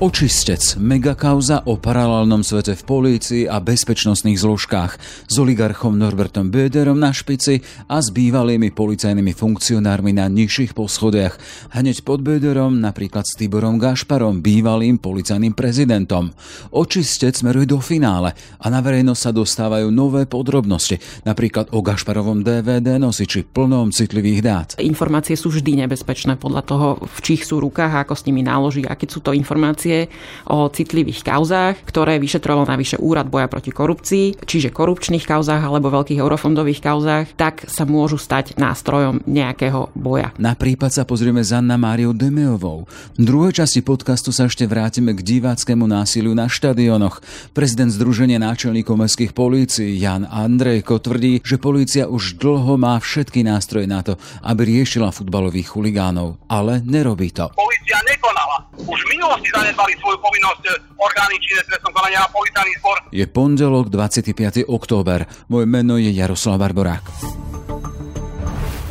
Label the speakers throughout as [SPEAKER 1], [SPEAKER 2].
[SPEAKER 1] Očistec, megakauza o paralelnom svete v polícii a bezpečnostných zložkách s oligarchom Norbertom Böderom na špici a s bývalými policajnými funkcionármi na nižších poschodiach. Hneď pod Böderom napríklad s Tiborom Gašparom, bývalým policajným prezidentom. Očistec smeruje do finále a na verejnosť sa dostávajú nové podrobnosti, napríklad o Gašparovom DVD nosiči plnom citlivých dát.
[SPEAKER 2] Informácie sú vždy nebezpečné podľa toho, v čích sú rukách ako s nimi náloží, aké sú to informácie informácie o citlivých kauzách, ktoré vyšetroval navyše Úrad boja proti korupcii, čiže korupčných kauzách alebo veľkých eurofondových kauzách, tak sa môžu stať nástrojom nejakého boja.
[SPEAKER 1] Na prípad sa pozrieme za Anna Máriou Demeovou. V druhej časti podcastu sa ešte vrátime k diváckému násiliu na štadionoch. Prezident Združenia náčelníkov mestských polícií Jan Andrejko tvrdí, že polícia už dlho má všetky nástroje na to, aby riešila futbalových chuligánov, ale nerobí to.
[SPEAKER 3] Polícia nekonala. Už v minulosti zanedbala zanedbali svoju povinnosť e, orgány činné trestnom konania a policajný zbor.
[SPEAKER 1] Je pondelok 25. október. Moje meno je Jaroslav Barborák.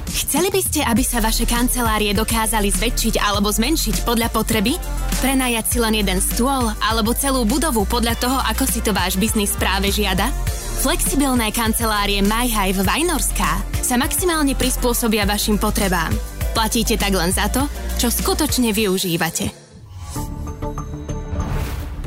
[SPEAKER 4] Chceli by ste, aby sa vaše kancelárie dokázali zväčšiť alebo zmenšiť podľa potreby? Prenajať si len jeden stôl alebo celú budovu podľa toho, ako si to váš biznis práve žiada? Flexibilné kancelárie MyHive Vajnorská sa maximálne prispôsobia vašim potrebám. Platíte tak len za to, čo skutočne využívate.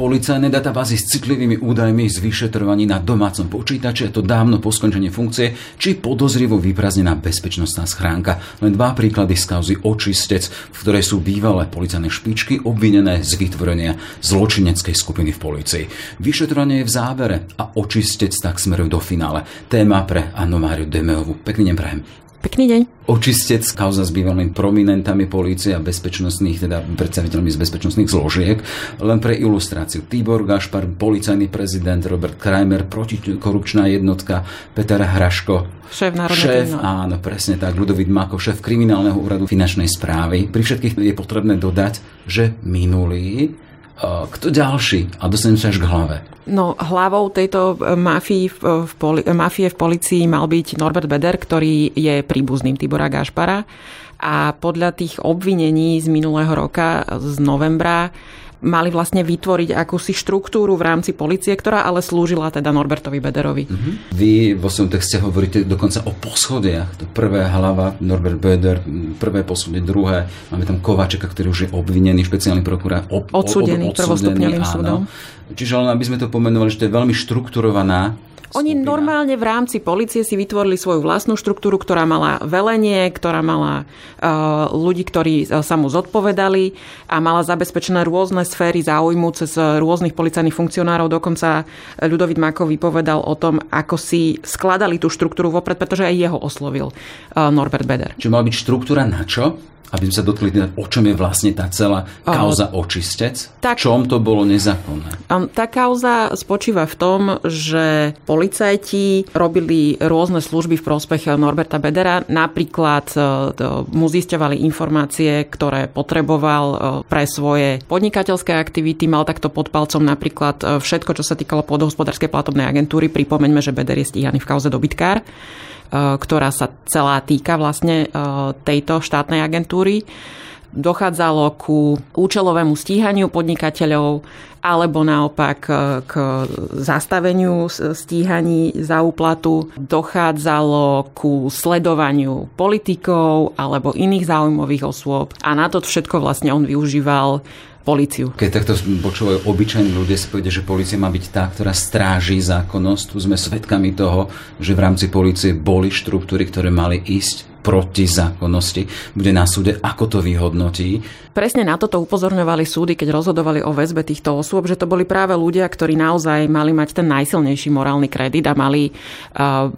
[SPEAKER 1] Policajné databázy s citlivými údajmi z vyšetrovaní na domácom počítači, to dávno po skončení funkcie, či podozrivo vyprázdnená bezpečnostná schránka. Len dva príklady z kauzy Očistec, v ktorej sú bývalé policajné špičky obvinené z vytvorenia zločineckej skupiny v policii. Vyšetrovanie je v závere a Očistec tak smerujú do finále. Téma pre Annu Máriu Demeovu. Pekný deň prajem.
[SPEAKER 2] Pekný deň.
[SPEAKER 1] Očistec, kauza s bývalými prominentami polície a bezpečnostných, teda predstaviteľmi z bezpečnostných zložiek. Len pre ilustráciu. Tibor Gašpar, policajný prezident, Robert Kramer, protikorupčná jednotka, Peter Hraško.
[SPEAKER 2] Šéf
[SPEAKER 1] Šéf, áno, presne tak. Ludovít Mako, šéf kriminálneho úradu finančnej správy. Pri všetkých je potrebné dodať, že minulý kto ďalší? A dostanem sa až k hlave.
[SPEAKER 2] No, hlavou tejto e, mafii v, v poli, mafie v policii mal byť Norbert Beder, ktorý je príbuzným Tibora Gašpara. A podľa tých obvinení z minulého roka, z novembra, mali vlastne vytvoriť akúsi štruktúru v rámci policie, ktorá ale slúžila teda Norbertovi Bederovi.
[SPEAKER 1] Mm-hmm. Vy vo svojom texte hovoríte dokonca o poschodiach. To prvé hlava, Norbert Beder, prvé poschodie, druhé. Máme tam Kovačeka, ktorý už je obvinený, špeciálny prokurár.
[SPEAKER 2] Ob, odsudený, ob, prvostupňovým súdom.
[SPEAKER 1] Čiže len aby sme to pomenovali, že to je veľmi štrukturovaná
[SPEAKER 2] oni skupina. normálne v rámci policie si vytvorili svoju vlastnú štruktúru, ktorá mala velenie, ktorá mala uh, ľudí, ktorí uh, sa mu zodpovedali a mala zabezpečené rôzne sféry záujmu cez rôznych policajných funkcionárov. Dokonca Ľudovit Mákov vypovedal o tom, ako si skladali tú štruktúru vopred, pretože aj jeho oslovil uh, Norbert Beder.
[SPEAKER 1] Čiže mala byť štruktúra na čo? Aby sme sa dotkli, teda, o čom je vlastne tá celá kauza očistec? Tak, čom to bolo nezákonné?
[SPEAKER 2] Tá kauza spočíva v tom, že policajti robili rôzne služby v prospech Norberta Bedera. Napríklad e, mu zisťovali informácie, ktoré potreboval e, pre svoje podnikateľské aktivity. Mal takto pod palcom napríklad e, všetko, čo sa týkalo podhospodárskej platobnej agentúry. Pripomeňme, že Beder je stíhaný v kauze dobytkár. E, ktorá sa celá týka vlastne e, tejto štátnej agentúry. Dochádzalo ku účelovému stíhaniu podnikateľov alebo naopak e, k zastaveniu stíhaní za úplatu. Dochádzalo ku sledovaniu politikov alebo iných záujmových osôb a na to všetko vlastne on využíval policiu.
[SPEAKER 1] Keď takto počúvajú obyčajní ľudia, si povedia, že policia má byť tá, ktorá stráži zákonnosť. Tu sme svedkami toho, že v rámci policie boli štruktúry, ktoré mali ísť proti zákonnosti. Bude na súde, ako to vyhodnotí.
[SPEAKER 2] Presne na toto upozorňovali súdy, keď rozhodovali o väzbe týchto osôb, že to boli práve ľudia, ktorí naozaj mali mať ten najsilnejší morálny kredit a mali uh,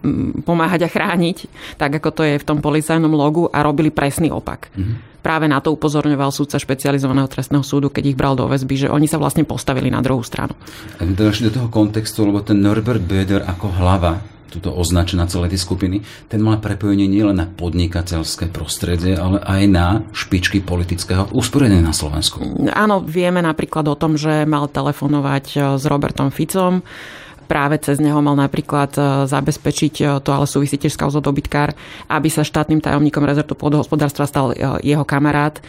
[SPEAKER 2] pomáhať a chrániť, tak ako to je v tom policajnom logu a robili presný opak. Mm-hmm práve na to upozorňoval súdca špecializovaného trestného súdu, keď ich bral do väzby, že oni sa vlastne postavili na druhú stranu.
[SPEAKER 1] A došli do toho kontextu, lebo ten Norbert Böder ako hlava túto označená celé tie skupiny, ten mal prepojenie nielen na podnikateľské prostredie, ale aj na špičky politického usporiadania na Slovensku.
[SPEAKER 2] Áno, vieme napríklad o tom, že mal telefonovať s Robertom Ficom, práve cez neho mal napríklad e, zabezpečiť, to ale súvisí tiež s kauzou dobytkár, aby sa štátnym tajomníkom rezortu pôdohospodárstva stal jeho kamarát.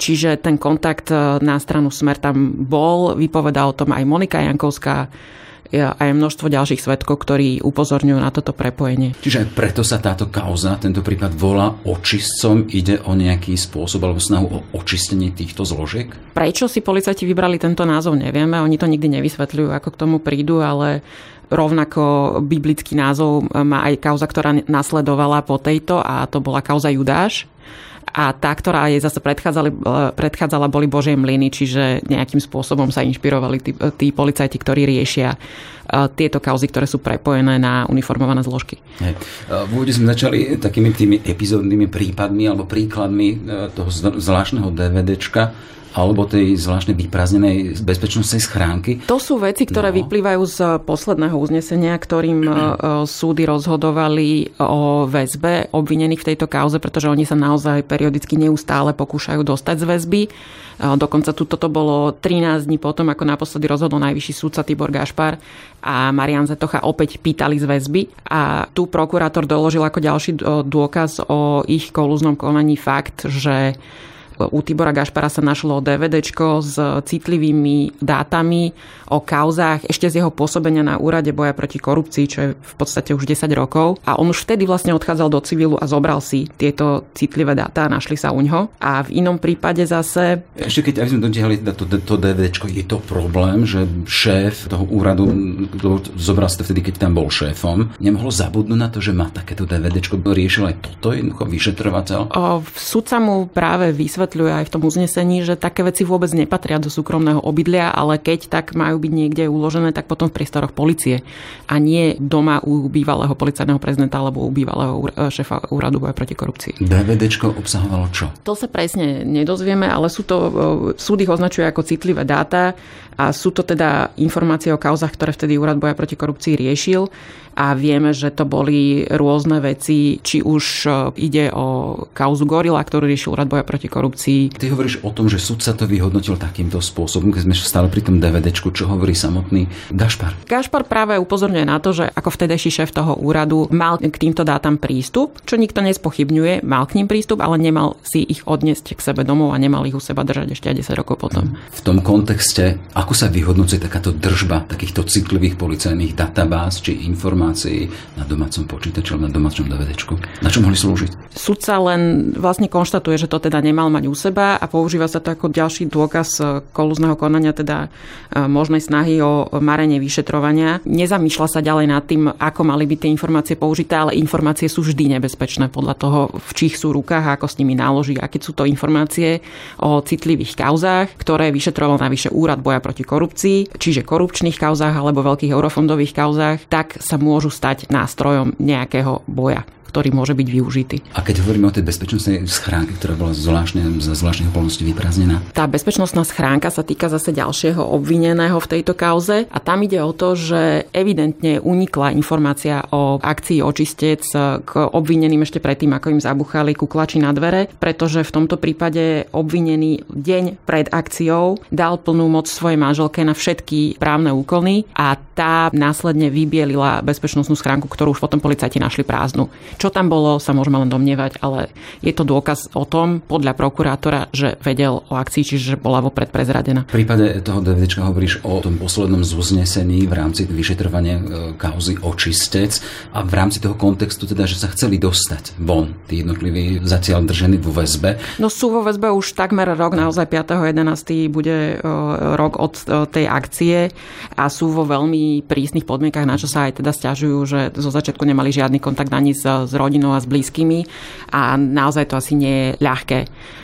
[SPEAKER 2] Čiže ten kontakt na stranu Smer tam bol, vypovedal o tom aj Monika Jankovská, a je množstvo ďalších svetkov, ktorí upozorňujú na toto prepojenie.
[SPEAKER 1] Čiže aj preto sa táto kauza, tento prípad volá očistcom, ide o nejaký spôsob alebo snahu o očistenie týchto zložiek?
[SPEAKER 2] Prečo si policajti vybrali tento názov, nevieme. Oni to nikdy nevysvetľujú, ako k tomu prídu, ale rovnako biblický názov má aj kauza, ktorá nasledovala po tejto a to bola kauza Judáš a tá, ktorá jej zase predchádzali, predchádzala, boli Božie mlyny, čiže nejakým spôsobom sa inšpirovali tí, tí policajti, ktorí riešia tieto kauzy, ktoré sú prepojené na uniformované zložky.
[SPEAKER 1] Hej. V úvode sme začali takými tými epizódnymi prípadmi alebo príkladmi e, toho zvláštneho DVDčka, alebo tej zvláštnej vyprázdnenej bezpečnostnej schránky.
[SPEAKER 2] To sú veci, ktoré no. vyplývajú z posledného uznesenia, ktorým e, súdy rozhodovali o väzbe obvinených v tejto kauze, pretože oni sa naozaj periodicky neustále pokúšajú dostať z väzby. E, dokonca tu toto bolo 13 dní potom, ako naposledy rozhodol najvyšší súdca Tibor Gašpar a Marian Zetocha opäť pýtali z väzby a tu prokurátor doložil ako ďalší dôkaz o ich kolúznom konaní fakt, že u Tibora Gašpara sa našlo DVDčko s citlivými dátami o kauzách ešte z jeho pôsobenia na úrade boja proti korupcii, čo je v podstate už 10 rokov. A on už vtedy vlastne odchádzal do civilu a zobral si tieto citlivé dáta a našli sa u ňoho. A v inom prípade zase...
[SPEAKER 1] Ešte keď sme dotiahli to, to, to DVDčko, je to problém, že šéf toho úradu, zobral ste vtedy, keď tam bol šéfom, nemohol zabudnúť na to, že má takéto DVDčko, riešil aj toto jednoducho vyšetrovateľ?
[SPEAKER 2] O, sudca mu práve vysvetlil, vysvetľuje aj v tom uznesení, že také veci vôbec nepatria do súkromného obydlia, ale keď tak majú byť niekde uložené, tak potom v priestoroch policie a nie doma u bývalého policajného prezidenta alebo u bývalého e, šéfa úradu boja proti korupcii.
[SPEAKER 1] DVDčko obsahovalo čo?
[SPEAKER 2] To sa presne nedozvieme, ale sú to, e, súd ich označuje ako citlivé dáta a sú to teda informácie o kauzach, ktoré vtedy úrad boja proti korupcii riešil a vieme, že to boli rôzne veci, či už e, ide o kauzu Gorila, ktorú riešil úrad boja proti korupcii.
[SPEAKER 1] Ty hovoríš o tom, že súd sa to vyhodnotil takýmto spôsobom, keď sme stále pri tom DVDčku, čo hovorí samotný Gašpar.
[SPEAKER 2] Gašpar práve upozorňuje na to, že ako vtedajší šéf toho úradu mal k týmto dátam prístup, čo nikto nespochybňuje, mal k ním prístup, ale nemal si ich odniesť k sebe domov a nemal ich u seba držať ešte aj 10 rokov potom.
[SPEAKER 1] V tom kontexte, ako sa vyhodnocuje takáto držba takýchto citlivých policajných databáz či informácií informácií na domácom počítači alebo na domácom DVDčku. Na čo mohli slúžiť?
[SPEAKER 2] Sudca len vlastne konštatuje, že to teda nemal mať u seba a používa sa to ako ďalší dôkaz e, kolúzneho konania, teda e, možnej snahy o marenie vyšetrovania. Nezamýšľa sa ďalej nad tým, ako mali byť tie informácie použité, ale informácie sú vždy nebezpečné podľa toho, v čích sú rukách ako s nimi náloží. A keď sú to informácie o citlivých kauzách, ktoré vyšetroval navyše úrad boja proti korupcii, čiže korupčných kauzách alebo veľkých eurofondových kauzách, tak sa môžu stať nástrojom nejakého boja ktorý môže byť využitý.
[SPEAKER 1] A keď hovoríme o tej bezpečnostnej schránke, ktorá bola zvláštne, za zvláštnych okolností vyprázdnená?
[SPEAKER 2] Tá bezpečnostná schránka sa týka zase ďalšieho obvineného v tejto kauze a tam ide o to, že evidentne unikla informácia o akcii očistec k obvineným ešte predtým, ako im zabuchali kuklači na dvere, pretože v tomto prípade obvinený deň pred akciou dal plnú moc svojej manželke na všetky právne úkony a tá následne vybielila bezpečnostnú schránku, ktorú už potom policajti našli prázdnu. Čo tam bolo, sa môžeme len domnievať, ale je to dôkaz o tom, podľa prokurátora, že vedel o akcii, čiže bola vopred prezradená.
[SPEAKER 1] V prípade toho DVDčka hovoríš o tom poslednom zuznesení v rámci vyšetrovania e, kauzy očistec a v rámci toho kontextu teda, že sa chceli dostať von, tí jednotliví zatiaľ držení vo väzbe.
[SPEAKER 2] No sú vo väzbe už takmer rok, naozaj 5.11. bude e, rok od e, tej akcie a sú vo veľmi prísnych podmienkach, na čo sa aj teda stiažujú, že zo začiatku nemali žiadny kontakt ani s s rodinou a s blízkymi a naozaj to asi nie je ľahké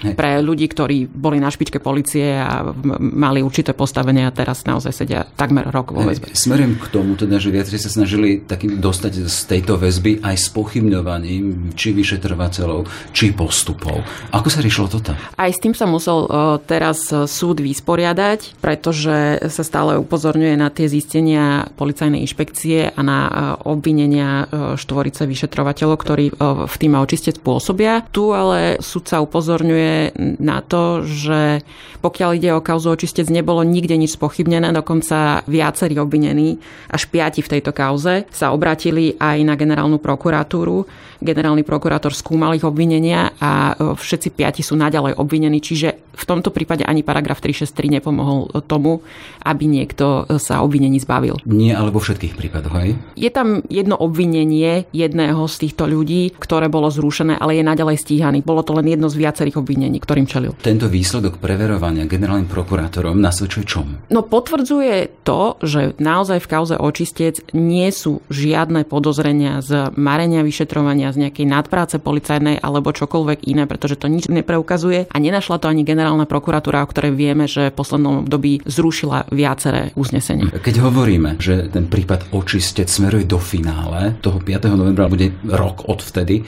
[SPEAKER 2] Hej. pre ľudí, ktorí boli na špičke policie a mali určité postavenie a teraz naozaj sedia takmer rok vo väzbe.
[SPEAKER 1] Smerujem k tomu, teda, že viacerí sa snažili takým dostať z tejto väzby aj s pochybňovaním či vyšetrovateľov, či postupov. Ako sa riešilo toto?
[SPEAKER 2] Aj s tým sa musel e, teraz súd vysporiadať, pretože sa stále upozorňuje na tie zistenia policajnej inšpekcie a na e, obvinenia e, štvorice vyšetrovateľov ktorí v týme očistec pôsobia. Tu ale sudca upozorňuje na to, že pokiaľ ide o kauzu očistec, nebolo nikde nič spochybnené, dokonca viacerí obvinení, až piati v tejto kauze, sa obratili aj na generálnu prokuratúru. Generálny prokurátor skúmal ich obvinenia a všetci piati sú naďalej obvinení, čiže v tomto prípade ani paragraf 363 nepomohol tomu, aby niekto sa obvinení zbavil.
[SPEAKER 1] Nie, alebo vo všetkých prípadoch, aj?
[SPEAKER 2] Je tam jedno obvinenie jedného z týchto ľudí, ktoré bolo zrušené, ale je naďalej stíhaný. Bolo to len jedno z viacerých obvinení, ktorým čelil.
[SPEAKER 1] Tento výsledok preverovania generálnym prokurátorom nasvedčuje čom?
[SPEAKER 2] No potvrdzuje to, že naozaj v kauze očistec nie sú žiadne podozrenia z marenia vyšetrovania, z nejakej nadpráce policajnej alebo čokoľvek iné, pretože to nič nepreukazuje a nenašla to ani generálna prokuratúra, o ktorej vieme, že v poslednom období zrušila viaceré uznesenia.
[SPEAKER 1] Keď hovoríme, že ten prípad očistec smeruje do finále, toho 5. novembra bude rok od vtedy,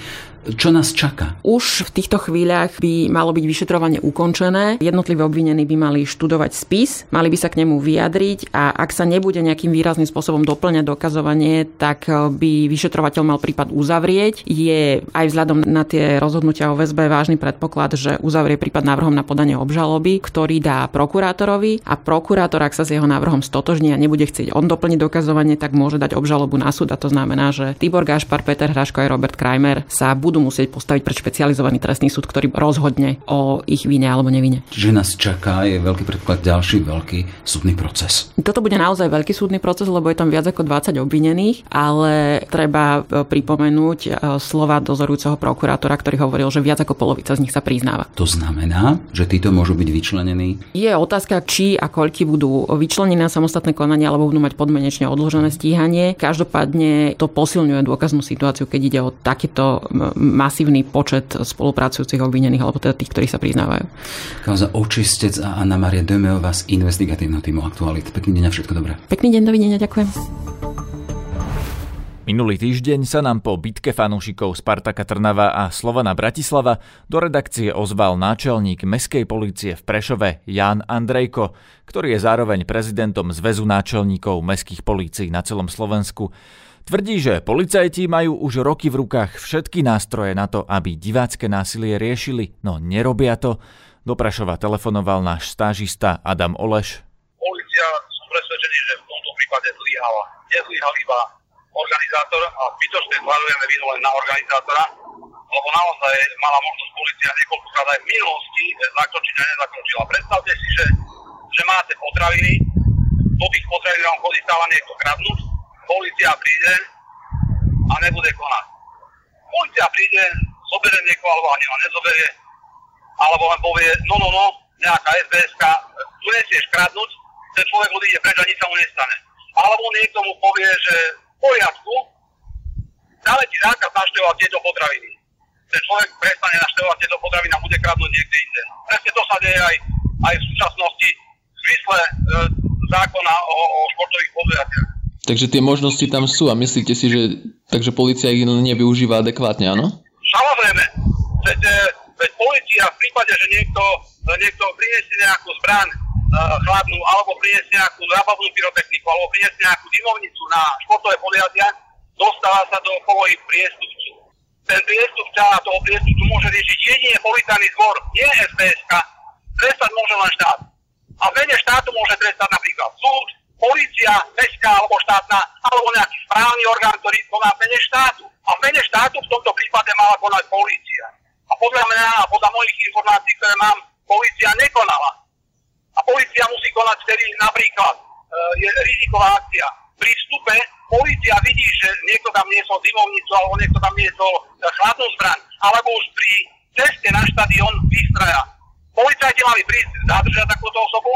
[SPEAKER 1] čo nás čaká?
[SPEAKER 2] Už v týchto chvíľach by malo byť vyšetrovanie ukončené. Jednotliví obvinení by mali študovať spis, mali by sa k nemu vyjadriť a ak sa nebude nejakým výrazným spôsobom doplňať dokazovanie, tak eh, by vyšetrovateľ mal prípad uzavrieť. Je aj vzhľadom na tie rozhodnutia o väzbe vážny predpoklad, že uzavrie prípad návrhom na podanie obžaloby, ktorý dá prokurátorovi a prokurátor, ak sa s jeho návrhom stotožní a nebude chcieť on doplniť dokazovanie, tak môže dať obžalobu na súd a to znamená, že Tibor Gašpar, Peter Hraško aj Robert Kramer sa budú budú musieť postaviť pred špecializovaný trestný súd, ktorý rozhodne o ich vine alebo nevine.
[SPEAKER 1] Čiže nás čaká je veľký predpoklad ďalší veľký súdny proces.
[SPEAKER 2] Toto bude naozaj veľký súdny proces, lebo je tam viac ako 20 obvinených, ale treba e, pripomenúť e, slova dozorujúceho prokurátora, ktorý hovoril, že viac ako polovica z nich sa priznáva.
[SPEAKER 1] To znamená, že títo môžu byť vyčlenení?
[SPEAKER 2] Je otázka, či a koľky budú vyčlenení na samostatné konanie alebo budú mať podmenečne odložené stíhanie. Každopádne to posilňuje dôkaznú situáciu, keď ide o takéto masívny počet spolupracujúcich obvinených, alebo teda tých, ktorí sa priznávajú.
[SPEAKER 1] Kauza Očistec a Anna Maria Demeová z investigatívneho týmu Aktualit. Pekný deň a všetko dobré.
[SPEAKER 2] Pekný deň, dovidenia, ďakujem.
[SPEAKER 5] Minulý týždeň sa nám po bitke fanúšikov Spartaka Trnava a Slovana Bratislava do redakcie ozval náčelník Mestskej policie v Prešove Jan Andrejko, ktorý je zároveň prezidentom Zväzu náčelníkov mestských polícií na celom Slovensku. Tvrdí, že policajti majú už roky v rukách všetky nástroje na to, aby divácké násilie riešili, no nerobia to. Do Prašova telefonoval náš stážista Adam Oleš.
[SPEAKER 3] Polícia sú presvedčení, že v tomto prípade zlyhala. Nezlyhal iba organizátor a zbytočne zvaľujeme vinu len na organizátora, lebo naozaj mala možnosť policia niekoľkokrát aj v minulosti zakročiť a nezakročila. Predstavte si, že, že máte potraviny, do tých potravín vám chodí stále niekto kradnúť, policia príde a nebude konať. Policia príde, zoberie niekoho, alebo ani ho nezoberie, alebo len povie, no, no, no, nejaká sps tu nesieš kradnúť, ten človek odíde preč a nič sa mu nestane. Alebo niekto mu povie, že v poriadku, dáme ti zákaz naštevovať tieto potraviny. Ten človek prestane naštevovať tieto potraviny a bude kradnúť niekde inde. Presne to sa deje aj, aj v súčasnosti v zmysle e, zákona o, o športových podujatiach.
[SPEAKER 6] Takže tie možnosti tam sú a myslíte si, že takže policia ich nevyužíva adekvátne, áno?
[SPEAKER 3] Samozrejme. Veď, e, veď policia v prípade, že niekto, niekto priniesie nejakú zbraň uh, chladnú, alebo priniesie nejakú zábavnú pyrotechniku, alebo priniesie nejakú dimovnicu na športové podujatia, dostáva sa do polohy priestupcu. Ten priestupca a toho priestupcu môže riešiť jedine policajný zbor, nie SPSK. Trestať môže len štát. A v štátu môže trestať napríklad súd, policia, mestská alebo štátna, alebo nejaký správny orgán, ktorý koná v mene štátu. A v mene štátu v tomto prípade mala konať policia. A podľa mňa a podľa mojich informácií, ktoré mám, policia nekonala. A policia musí konať vtedy napríklad e, je riziková akcia. Pri vstupe policia vidí, že niekto tam niesol zimovnicu alebo niekto tam niesol e, chladnú zbraň, alebo už pri ceste na štadión výstraja. Policajti mali prísť zadržať takúto osobu,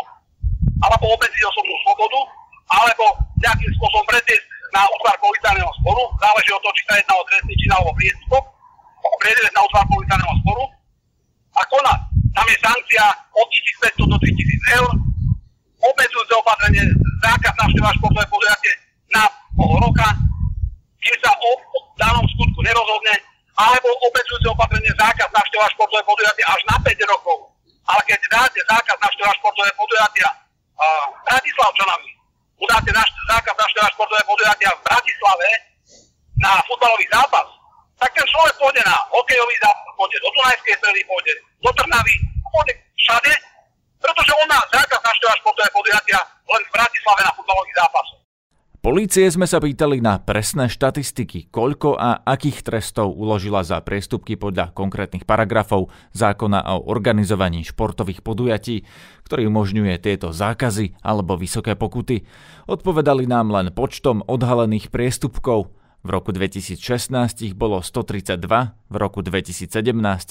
[SPEAKER 3] alebo obmedziť osobnú slobodu, alebo nejakým spôsobom pretiesť na útvar policajného sporu, záleží od toho, či sa jedná o trestný čin alebo priestupok, prediesť na útvar policajného sporu a konať. Tam je sankcia od 1500 do 3000 eur, obmedzujúce opatrenie, zákaz navštevovať športové podujatie na pol roka, kým sa o, danom skutku nerozhodne, alebo obmedzujúce opatrenie zákaz navštevovať športové podujatie až na 5 rokov. Ale keď dáte zákaz navštevovať športové podujatia Bratislavčanami. Udáte naš, zákaz naštevať športové podujatia v Bratislave na futbalový zápas. tak ten človek pôjde na hokejový zápas, pôjde do Dunajskej strely, pôjde do Trnavy, pôjde všade, pretože on má zákaz naštevať športové podujatia len v Bratislave na futbalových zápasoch.
[SPEAKER 5] Polície sme sa pýtali na presné štatistiky, koľko a akých trestov uložila za priestupky podľa konkrétnych paragrafov zákona o organizovaní športových podujatí, ktorý umožňuje tieto zákazy alebo vysoké pokuty. Odpovedali nám len počtom odhalených priestupkov – v roku 2016 ich bolo 132, v roku 2017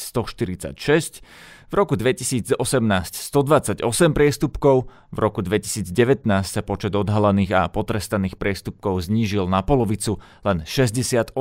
[SPEAKER 5] 146, v roku 2018 128 priestupkov, v roku 2019 sa počet odhalených a potrestaných priestupkov znížil na polovicu, len 68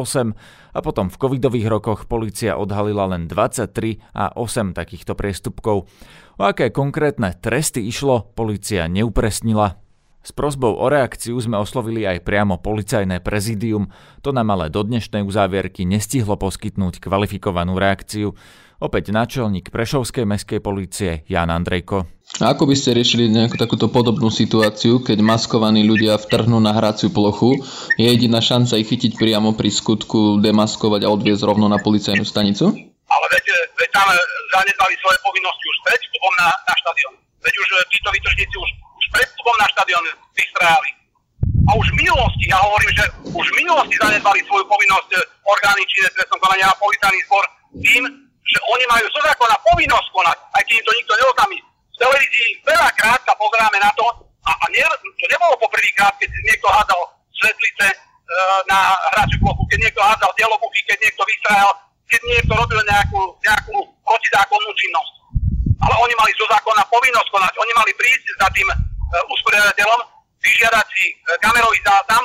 [SPEAKER 5] a potom v covidových rokoch policia odhalila len 23 a 8 takýchto priestupkov. O aké konkrétne tresty išlo, policia neupresnila. S prosbou o reakciu sme oslovili aj priamo policajné prezídium, to nám ale do dnešnej uzávierky nestihlo poskytnúť kvalifikovanú reakciu. Opäť náčelník Prešovskej mestskej policie Jan Andrejko.
[SPEAKER 6] A ako by ste riešili nejakú takúto podobnú situáciu, keď maskovaní ľudia vtrhnú na hraciu plochu, je jediná šanca ich chytiť priamo pri skutku, demaskovať a odviezť rovno na policajnú stanicu?
[SPEAKER 3] Ale veď, veď tam zanedbali svoje povinnosti už pred vstupom na, na štadión. Veď už títo vytržníci už pred vstupom na štadión vystrajali. A už v minulosti, ja hovorím, že už v minulosti zanedbali svoju povinnosť eh, orgány činné trestnom konania a policajný zbor tým, že oni majú zo zákona povinnosť konať, aj keď im to nikto neokamí. V televízii veľakrát sa pozeráme na to, a, a nie, to nebolo poprvýkrát, keď niekto hádal svetlice e, na hraciu plochu, keď niekto hádal dielobuchy, keď niekto vystrajal, keď niekto robil nejakú, nejakú protizákonnú činnosť. Ale oni mali zo zákona povinnosť konať. Oni mali prísť za tým usporiadateľom, vyžiadať si e, kamerový záznam,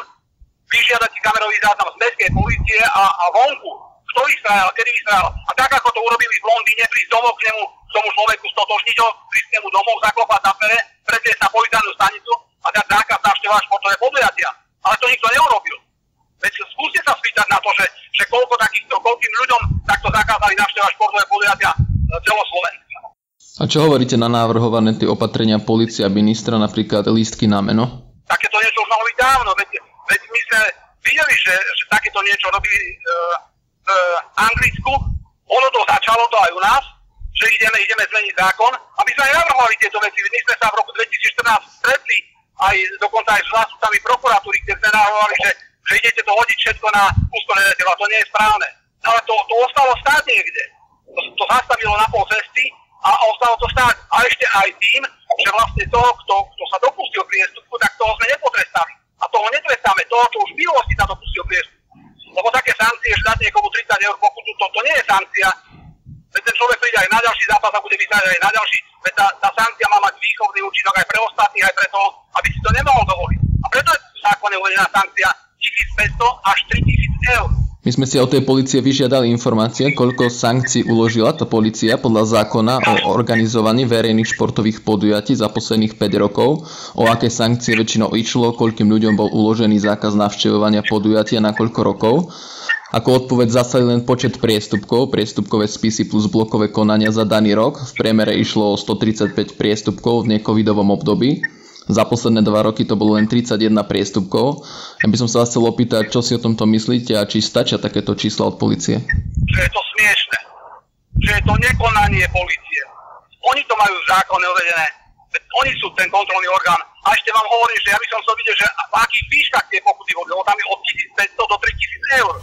[SPEAKER 3] vyžiadať si kamerový záznam z mestskej policie a, a vonku, kto vystrajal, kedy vystrajal. A tak, ako to urobili v Londýne, prísť domov k nemu, k tomu človeku stotožniť ho, prísť k nemu domov, zaklopať na pere, pretiesť na policajnú stanicu a dať zákaz návštevovať športové podujatia. Ale to nikto neurobil. Veď skúste sa spýtať na to, že, že koľko takýchto, koľkým ľuďom takto zakázali návštevovať športové podujatia e, celoslovenské.
[SPEAKER 6] A čo hovoríte na návrhované tie opatrenia policia ministra, napríklad lístky na meno?
[SPEAKER 3] Takéto niečo už malo byť dávno, veď, veď my sme videli, že, že takéto niečo robí e, v Anglicku. Ono to začalo to aj u nás, že ideme, ideme zmeniť zákon. A my sme aj navrhovali tieto veci. My sme sa v roku 2014 stretli aj dokonca aj s zástupcami prokuratúry, kde sme navrhovali, že, že idete to hodiť všetko na usporiadateľa. To nie je správne. Ale to, to ostalo stáť niekde. To, to zastavilo na pol cesty a ostalo to stáť. A ešte aj tým, že vlastne toho, kto, kto sa dopustil priestupku, tak toho sme nepotrestali. A toho netrestáme, toho, čo už v minulosti sa dopustil priestupku. Lebo také sankcie, že dať niekomu 30 eur pokutu, to, to nie je sankcia. Veď ten človek príde aj na ďalší zápas a bude vyzerať aj na ďalší. Veď tá, tá sankcia má mať výchovný účinok aj pre ostatných, aj pre toho, aby si to nemohol dovoliť. A preto je v zákone uvedená sankcia 1500 až 3000 eur.
[SPEAKER 6] My sme si od tej policie vyžiadali informácie, koľko sankcií uložila tá policia podľa zákona o organizovaní verejných športových podujatí za posledných 5 rokov, o aké sankcie väčšinou išlo, koľkým ľuďom bol uložený zákaz navštevovania podujatia na koľko rokov. Ako odpoveď zasali len počet priestupkov, priestupkové spisy plus blokové konania za daný rok. V priemere išlo o 135 priestupkov v necovidovom období. Za posledné dva roky to bolo len 31 priestupkov. Ja by som sa vás chcel opýtať, čo si o tomto myslíte a či stačia takéto čísla od policie?
[SPEAKER 3] Že je to smiešne. Že je to nekonanie policie. Oni to majú v zákone uvedené. Oni sú ten kontrolný orgán. A ešte vám hovorím, že ja by som chcel vidieť, že v akých výškach tie pokuty boli, lebo tam je od 1500 do 3000 eur.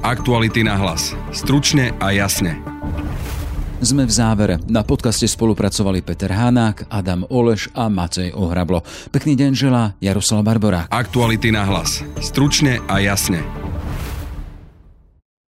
[SPEAKER 7] Aktuality na hlas. Stručne a jasne.
[SPEAKER 1] Sme v závere. Na podcaste spolupracovali Peter Hanák, Adam Oleš a Matej Ohrablo. Pekný deň želá Jaroslav Barborák.
[SPEAKER 7] Aktuality na hlas. Stručne a jasne.